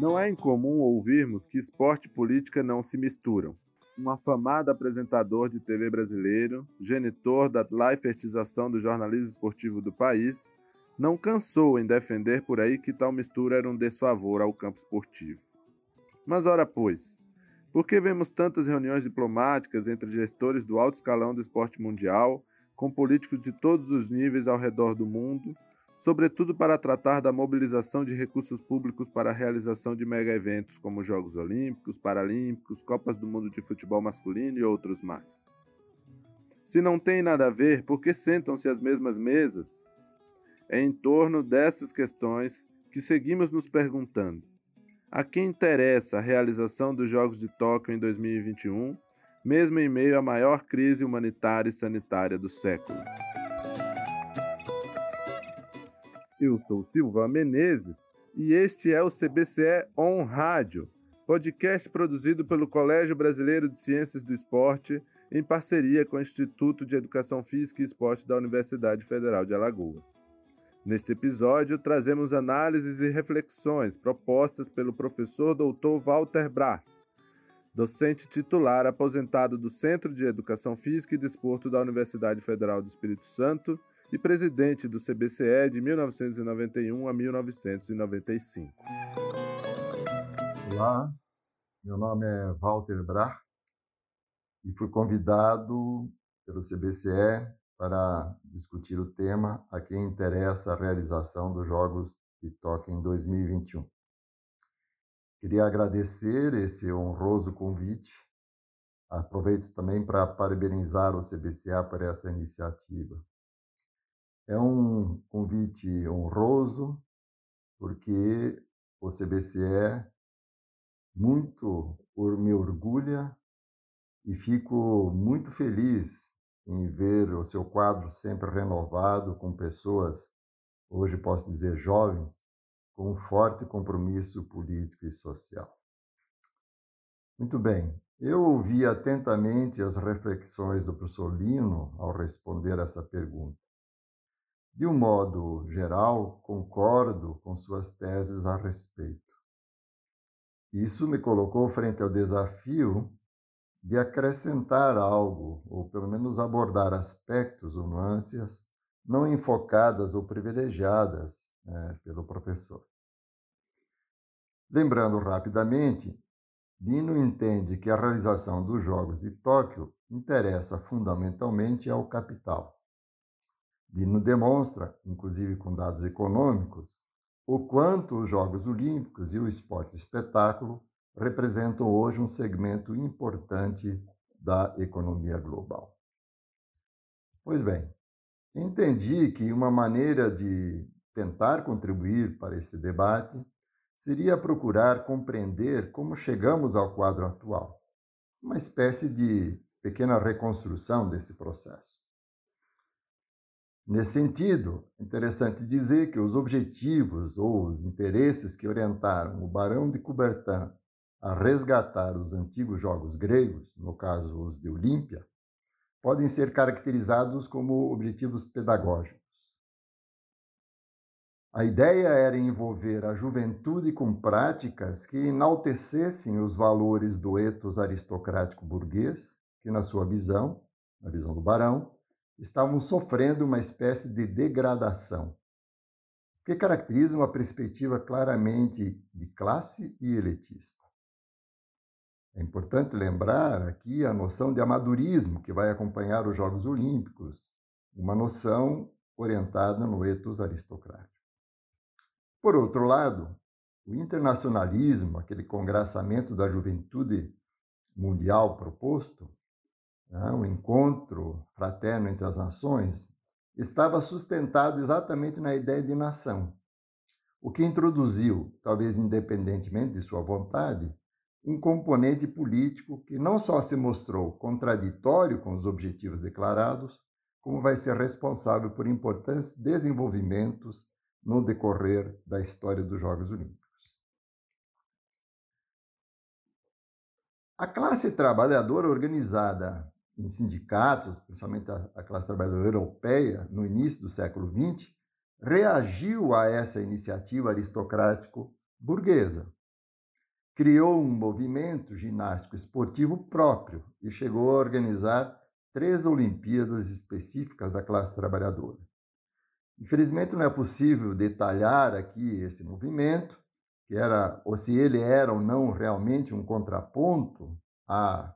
Não é incomum ouvirmos que esporte e política não se misturam. Um afamado apresentador de TV brasileiro, genitor da laifertização do jornalismo esportivo do país, não cansou em defender por aí que tal mistura era um desfavor ao campo esportivo. Mas ora pois, por que vemos tantas reuniões diplomáticas entre gestores do alto escalão do esporte mundial, com políticos de todos os níveis ao redor do mundo, sobretudo para tratar da mobilização de recursos públicos para a realização de mega eventos como Jogos Olímpicos, Paralímpicos, Copas do Mundo de Futebol Masculino e outros mais? Se não tem nada a ver, por que sentam-se às mesmas mesas? É em torno dessas questões que seguimos nos perguntando. A quem interessa a realização dos Jogos de Tóquio em 2021, mesmo em meio à maior crise humanitária e sanitária do século? Eu sou Silva Menezes e este é o CBCE On Rádio, podcast produzido pelo Colégio Brasileiro de Ciências do Esporte em parceria com o Instituto de Educação Física e Esporte da Universidade Federal de Alagoas. Neste episódio, trazemos análises e reflexões propostas pelo professor Dr. Walter Brach, docente titular aposentado do Centro de Educação Física e Desporto da Universidade Federal do Espírito Santo e presidente do CBCE de 1991 a 1995. Olá, meu nome é Walter Brach e fui convidado pelo CBCE para discutir o tema a quem interessa a realização dos Jogos de Tóquio em 2021. Queria agradecer esse honroso convite. Aproveito também para parabenizar o CBCA por essa iniciativa. É um convite honroso, porque o CBCE muito me orgulha e fico muito feliz em ver o seu quadro sempre renovado com pessoas, hoje posso dizer jovens, com um forte compromisso político e social. Muito bem, eu ouvi atentamente as reflexões do professor Lino ao responder essa pergunta. De um modo geral, concordo com suas teses a respeito. Isso me colocou frente ao desafio de acrescentar algo, ou pelo menos abordar aspectos ou nuances não enfocadas ou privilegiadas né, pelo professor. Lembrando rapidamente, Dino entende que a realização dos Jogos de Tóquio interessa fundamentalmente ao capital. Dino demonstra, inclusive com dados econômicos, o quanto os Jogos Olímpicos e o esporte espetáculo representam hoje um segmento importante da economia global. Pois bem, entendi que uma maneira de tentar contribuir para esse debate seria procurar compreender como chegamos ao quadro atual, uma espécie de pequena reconstrução desse processo. Nesse sentido, é interessante dizer que os objetivos ou os interesses que orientaram o Barão de Coubertin a resgatar os antigos jogos gregos, no caso os de Olímpia, podem ser caracterizados como objetivos pedagógicos. A ideia era envolver a juventude com práticas que enaltecessem os valores do ethos aristocrático burguês, que, na sua visão, na visão do barão, estavam sofrendo uma espécie de degradação, que caracteriza uma perspectiva claramente de classe e elitista. É importante lembrar aqui a noção de amadurismo que vai acompanhar os Jogos Olímpicos, uma noção orientada no ethos aristocrático. Por outro lado, o internacionalismo, aquele congraçamento da juventude mundial proposto, né, o encontro fraterno entre as nações, estava sustentado exatamente na ideia de nação, o que introduziu, talvez independentemente de sua vontade, um componente político que não só se mostrou contraditório com os objetivos declarados, como vai ser responsável por importantes desenvolvimentos no decorrer da história dos Jogos Olímpicos. A classe trabalhadora organizada em sindicatos, principalmente a classe trabalhadora europeia, no início do século XX, reagiu a essa iniciativa aristocrático-burguesa criou um movimento ginástico esportivo próprio e chegou a organizar três Olimpíadas específicas da classe trabalhadora. Infelizmente não é possível detalhar aqui esse movimento, que era, ou se ele era ou não realmente um contraponto à,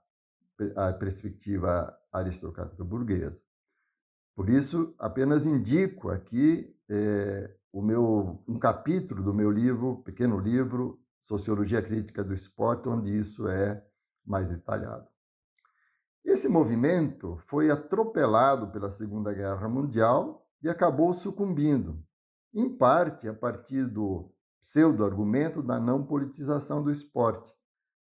à perspectiva aristocrática burguesa. Por isso, apenas indico aqui é, o meu, um capítulo do meu livro, pequeno livro, Sociologia Crítica do Esporte, onde isso é mais detalhado. Esse movimento foi atropelado pela Segunda Guerra Mundial e acabou sucumbindo, em parte a partir do pseudo-argumento da não politização do esporte,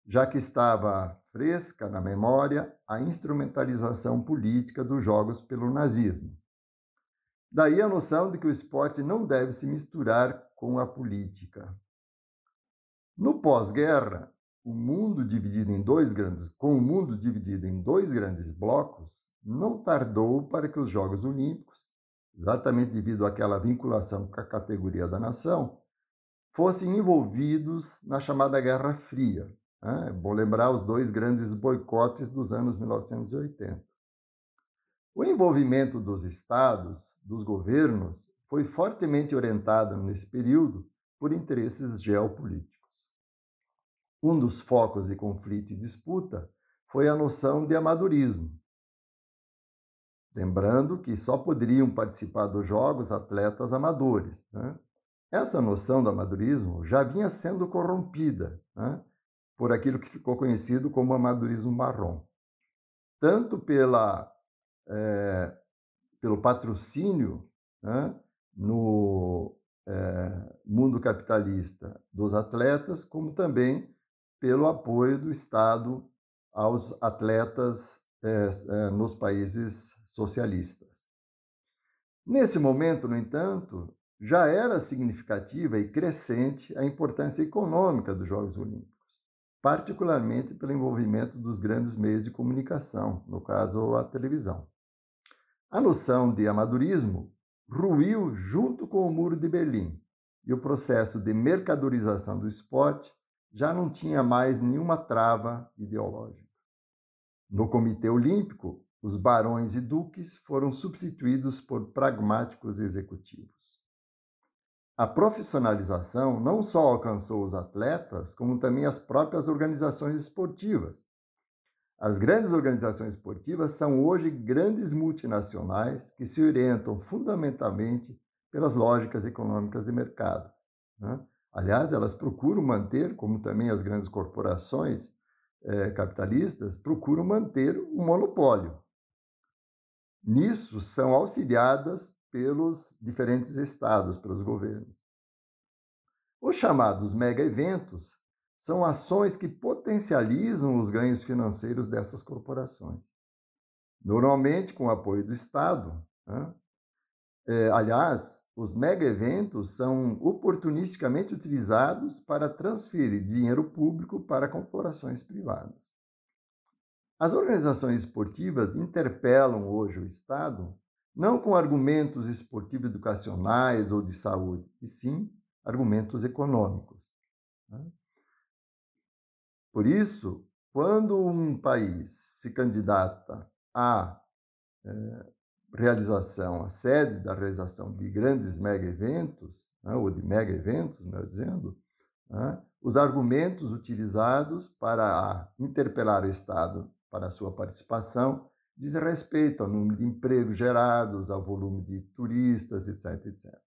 já que estava fresca na memória a instrumentalização política dos jogos pelo nazismo. Daí a noção de que o esporte não deve se misturar com a política. No pós-guerra, o mundo dividido em dois grandes, com o mundo dividido em dois grandes blocos, não tardou para que os Jogos Olímpicos, exatamente devido àquela vinculação com a categoria da nação, fossem envolvidos na chamada Guerra Fria. É bom lembrar os dois grandes boicotes dos anos 1980. O envolvimento dos estados, dos governos, foi fortemente orientado nesse período por interesses geopolíticos. Um dos focos de conflito e disputa foi a noção de amadorismo. Lembrando que só poderiam participar dos Jogos atletas amadores. Né? Essa noção do amadorismo já vinha sendo corrompida né, por aquilo que ficou conhecido como amadorismo marrom, tanto pela, é, pelo patrocínio né, no é, mundo capitalista dos atletas, como também pelo apoio do Estado aos atletas é, nos países socialistas. Nesse momento, no entanto, já era significativa e crescente a importância econômica dos Jogos Olímpicos, particularmente pelo envolvimento dos grandes meios de comunicação, no caso a televisão. A noção de amadorismo ruiu junto com o Muro de Berlim, e o processo de mercadorização do esporte já não tinha mais nenhuma trava ideológica. No Comitê Olímpico, os barões e duques foram substituídos por pragmáticos executivos. A profissionalização não só alcançou os atletas, como também as próprias organizações esportivas. As grandes organizações esportivas são hoje grandes multinacionais que se orientam fundamentalmente pelas lógicas econômicas de mercado. Né? Aliás, elas procuram manter, como também as grandes corporações eh, capitalistas, procuram manter o um monopólio. Nisso são auxiliadas pelos diferentes estados, pelos governos. Os chamados mega eventos são ações que potencializam os ganhos financeiros dessas corporações, normalmente com o apoio do Estado. Né? É, aliás, os mega eventos são oportunisticamente utilizados para transferir dinheiro público para corporações privadas. As organizações esportivas interpelam hoje o Estado não com argumentos esportivos educacionais ou de saúde, e sim argumentos econômicos. Né? Por isso, quando um país se candidata à é, realização, à sede da realização de grandes mega eventos, né, ou de mega eventos, melhor dizendo, né, os argumentos utilizados para interpelar o Estado para a sua participação diz respeito ao número de empregos gerados, ao volume de turistas, etc, etc.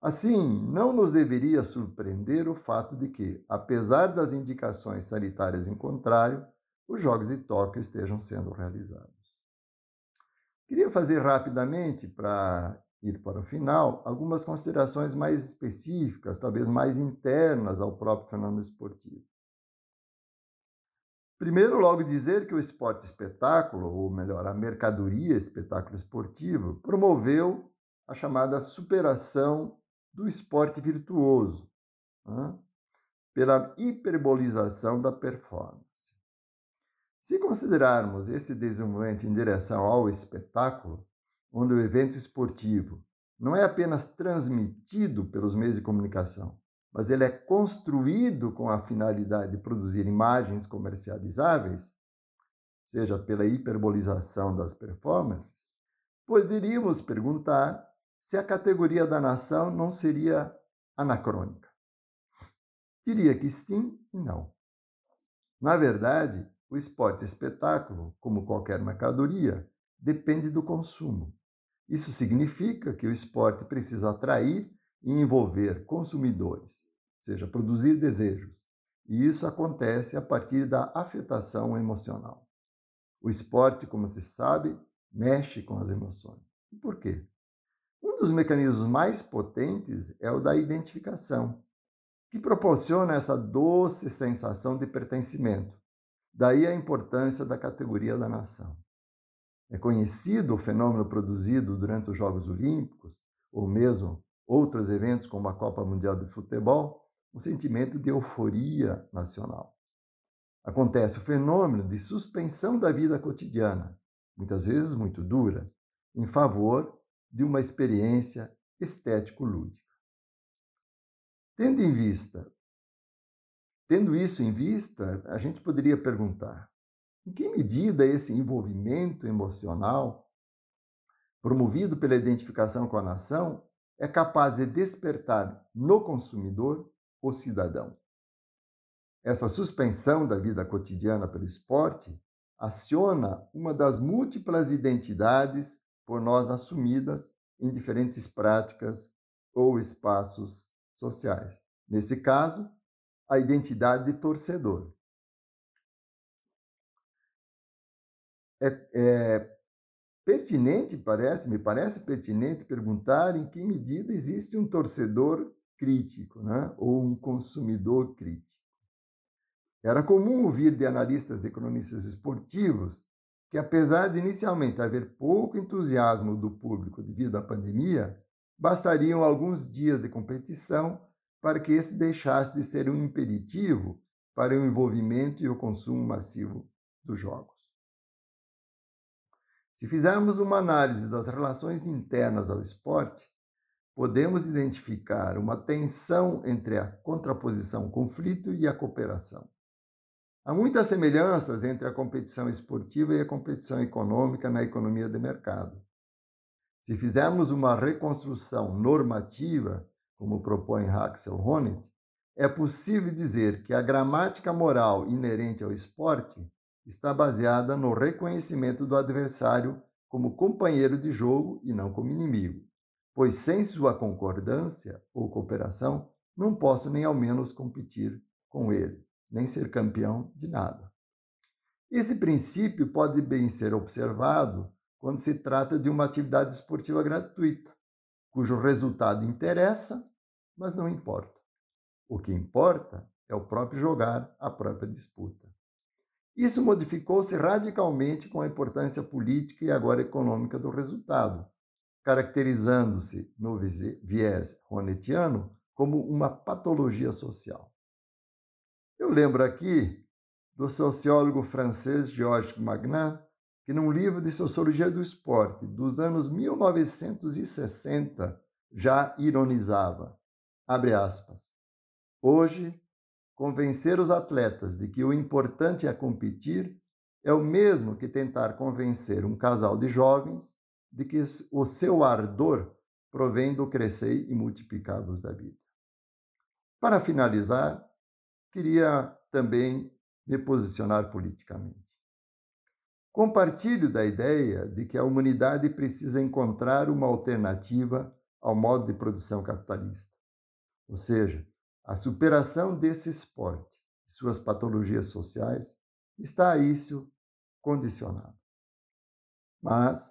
Assim, não nos deveria surpreender o fato de que, apesar das indicações sanitárias em contrário, os Jogos de Tóquio estejam sendo realizados. Queria fazer rapidamente, para ir para o final, algumas considerações mais específicas, talvez mais internas ao próprio fenômeno esportivo. Primeiro, logo dizer que o esporte espetáculo, ou melhor, a mercadoria espetáculo esportivo, promoveu a chamada superação do esporte virtuoso, né? pela hiperbolização da performance. Se considerarmos esse desenvolvimento em direção ao espetáculo, onde o evento esportivo não é apenas transmitido pelos meios de comunicação, mas ele é construído com a finalidade de produzir imagens comercializáveis, seja pela hiperbolização das performances, poderíamos perguntar se a categoria da nação não seria anacrônica. Diria que sim e não. Na verdade, o esporte espetáculo, como qualquer mercadoria, depende do consumo. Isso significa que o esporte precisa atrair e envolver consumidores, seja, produzir desejos. E isso acontece a partir da afetação emocional. O esporte, como se sabe, mexe com as emoções. E por quê? Um dos mecanismos mais potentes é o da identificação, que proporciona essa doce sensação de pertencimento. Daí a importância da categoria da nação. É conhecido o fenômeno produzido durante os Jogos Olímpicos, ou mesmo outros eventos como a Copa Mundial de Futebol, um sentimento de euforia nacional. Acontece o fenômeno de suspensão da vida cotidiana, muitas vezes muito dura, em favor de uma experiência estético-lúdica. Tendo em vista, tendo isso em vista, a gente poderia perguntar: em que medida esse envolvimento emocional, promovido pela identificação com a nação, é capaz de despertar no consumidor o cidadão? Essa suspensão da vida cotidiana pelo esporte aciona uma das múltiplas identidades por nós assumidas em diferentes práticas ou espaços sociais. Nesse caso, a identidade de torcedor. é, é pertinente, parece, me parece pertinente perguntar em que medida existe um torcedor crítico, né? ou um consumidor crítico. Era comum ouvir de analistas e economistas esportivos que, apesar de inicialmente haver pouco entusiasmo do público devido à pandemia, bastariam alguns dias de competição para que esse deixasse de ser um impeditivo para o envolvimento e o consumo massivo dos jogos. Se fizermos uma análise das relações internas ao esporte, podemos identificar uma tensão entre a contraposição conflito e a cooperação. Há muitas semelhanças entre a competição esportiva e a competição econômica na economia de mercado. Se fizermos uma reconstrução normativa, como propõe Axel Honneth, é possível dizer que a gramática moral inerente ao esporte está baseada no reconhecimento do adversário como companheiro de jogo e não como inimigo, pois sem sua concordância ou cooperação não posso nem ao menos competir com ele, nem ser campeão de nada. Esse princípio pode bem ser observado quando se trata de uma atividade esportiva gratuita, cujo resultado interessa, mas não importa. O que importa é o próprio jogar, a própria disputa. Isso modificou-se radicalmente com a importância política e agora econômica do resultado, caracterizando-se no viés ronetiano como uma patologia social. Eu lembro aqui do sociólogo francês Georges Magnan, que num livro de Sociologia do Esporte dos anos 1960 já ironizava, abre aspas, hoje Convencer os atletas de que o importante é competir é o mesmo que tentar convencer um casal de jovens de que o seu ardor provém do crescer e multiplicar-vos da vida. Para finalizar, queria também me posicionar politicamente. Compartilho da ideia de que a humanidade precisa encontrar uma alternativa ao modo de produção capitalista. Ou seja, a superação desse esporte e suas patologias sociais está a isso condicionado. Mas,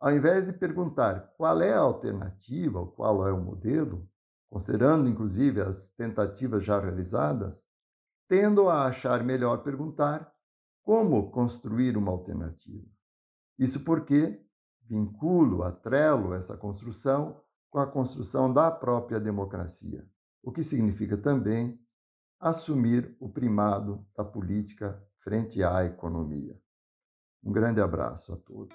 ao invés de perguntar qual é a alternativa, qual é o modelo, considerando inclusive as tentativas já realizadas, tendo a achar melhor perguntar como construir uma alternativa. Isso porque vinculo, atrelo essa construção com a construção da própria democracia o que significa também assumir o primado da política frente à economia. Um grande abraço a todos.